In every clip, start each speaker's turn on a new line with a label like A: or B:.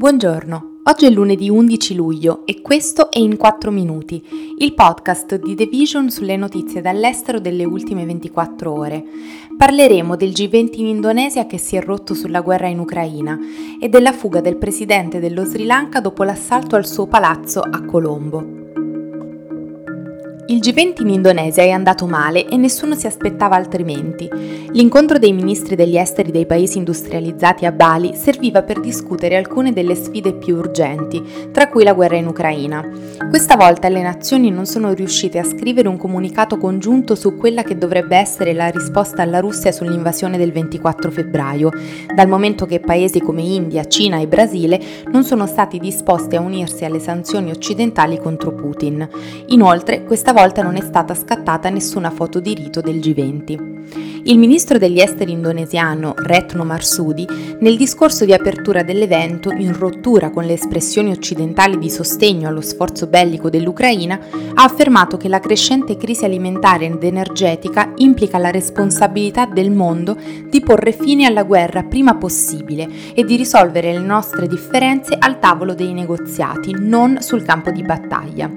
A: Buongiorno, oggi è lunedì 11 luglio e questo è In 4 Minuti, il podcast di The Vision sulle notizie dall'estero delle ultime 24 ore. Parleremo del G20 in Indonesia che si è rotto sulla guerra in Ucraina e della fuga del presidente dello Sri Lanka dopo l'assalto al suo palazzo a Colombo. Il G20 in Indonesia è andato male e nessuno si aspettava altrimenti. L'incontro dei ministri degli esteri dei paesi industrializzati a Bali serviva per discutere alcune delle sfide più urgenti, tra cui la guerra in Ucraina. Questa volta le nazioni non sono riuscite a scrivere un comunicato congiunto su quella che dovrebbe essere la risposta alla Russia sull'invasione del 24 febbraio, dal momento che paesi come India, Cina e Brasile non sono stati disposti a unirsi alle sanzioni occidentali contro Putin. Inoltre, questa volta volta non è stata scattata nessuna foto di rito del G20. Il ministro degli esteri indonesiano Retno Marsudi, nel discorso di apertura dell'evento, in rottura con le espressioni occidentali di sostegno allo sforzo bellico dell'Ucraina, ha affermato che la crescente crisi alimentare ed energetica implica la responsabilità del mondo di porre fine alla guerra prima possibile e di risolvere le nostre differenze al tavolo dei negoziati, non sul campo di battaglia.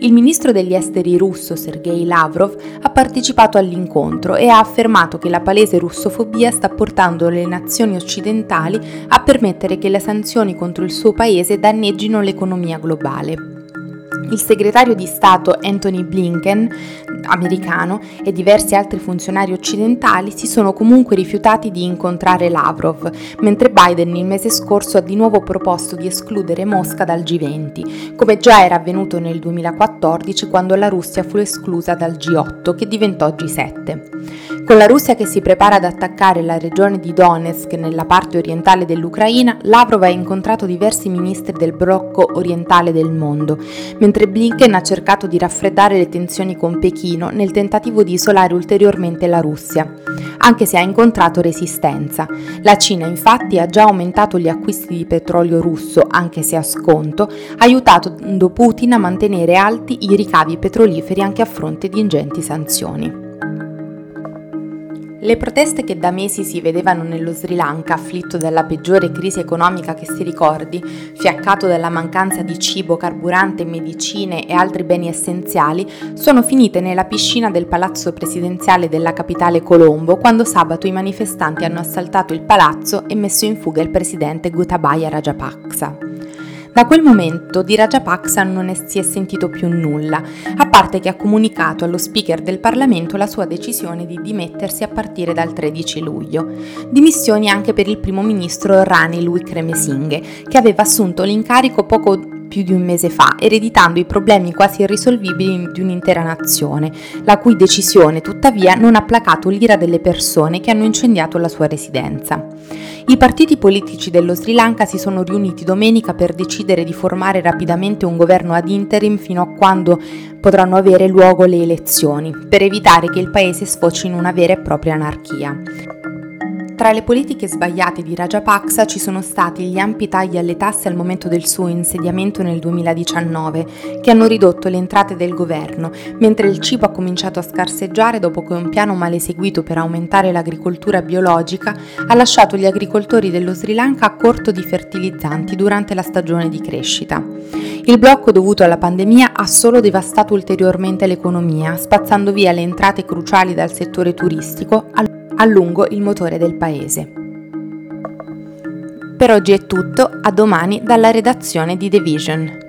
A: Il ministro degli esteri russo Sergei Lavrov ha partecipato all'incontro e ha affermato che la palese russofobia sta portando le nazioni occidentali a permettere che le sanzioni contro il suo paese danneggino l'economia globale. Il segretario di Stato Anthony Blinken, americano, e diversi altri funzionari occidentali si sono comunque rifiutati di incontrare Lavrov, mentre Biden il mese scorso ha di nuovo proposto di escludere Mosca dal G20, come già era avvenuto nel 2014 quando la Russia fu esclusa dal G8 che diventò G7. Con la Russia che si prepara ad attaccare la regione di Donetsk nella parte orientale dell'Ucraina, Lavrov ha incontrato diversi ministri del blocco orientale del mondo, mentre Blinken ha cercato di raffreddare le tensioni con Pechino nel tentativo di isolare ulteriormente la Russia, anche se ha incontrato resistenza. La Cina infatti ha già aumentato gli acquisti di petrolio russo, anche se a sconto, aiutando Putin a mantenere alti i ricavi petroliferi anche a fronte di ingenti sanzioni. Le proteste che da mesi si vedevano nello Sri Lanka, afflitto dalla peggiore crisi economica che si ricordi, fiaccato dalla mancanza di cibo, carburante, medicine e altri beni essenziali, sono finite nella piscina del palazzo presidenziale della capitale Colombo quando sabato i manifestanti hanno assaltato il palazzo e messo in fuga il presidente Gotabaya Rajapaksa. Da quel momento di Rajapaksa non si è sentito più nulla, a parte che ha comunicato allo speaker del Parlamento la sua decisione di dimettersi a partire dal 13 luglio. Dimissioni anche per il primo ministro Rani Wickremesinghe, che aveva assunto l'incarico poco più di un mese fa, ereditando i problemi quasi irrisolvibili di un'intera nazione, la cui decisione tuttavia non ha placato l'ira delle persone che hanno incendiato la sua residenza. I partiti politici dello Sri Lanka si sono riuniti domenica per decidere di formare rapidamente un governo ad interim fino a quando potranno avere luogo le elezioni, per evitare che il paese sfoci in una vera e propria anarchia. Tra le politiche sbagliate di Rajapaksa ci sono stati gli ampi tagli alle tasse al momento del suo insediamento nel 2019, che hanno ridotto le entrate del governo, mentre il cibo ha cominciato a scarseggiare dopo che un piano mal eseguito per aumentare l'agricoltura biologica ha lasciato gli agricoltori dello Sri Lanka a corto di fertilizzanti durante la stagione di crescita. Il blocco dovuto alla pandemia ha solo devastato ulteriormente l'economia, spazzando via le entrate cruciali dal settore turistico, a lungo il motore del paese. Per oggi è tutto, a domani dalla redazione di The Vision.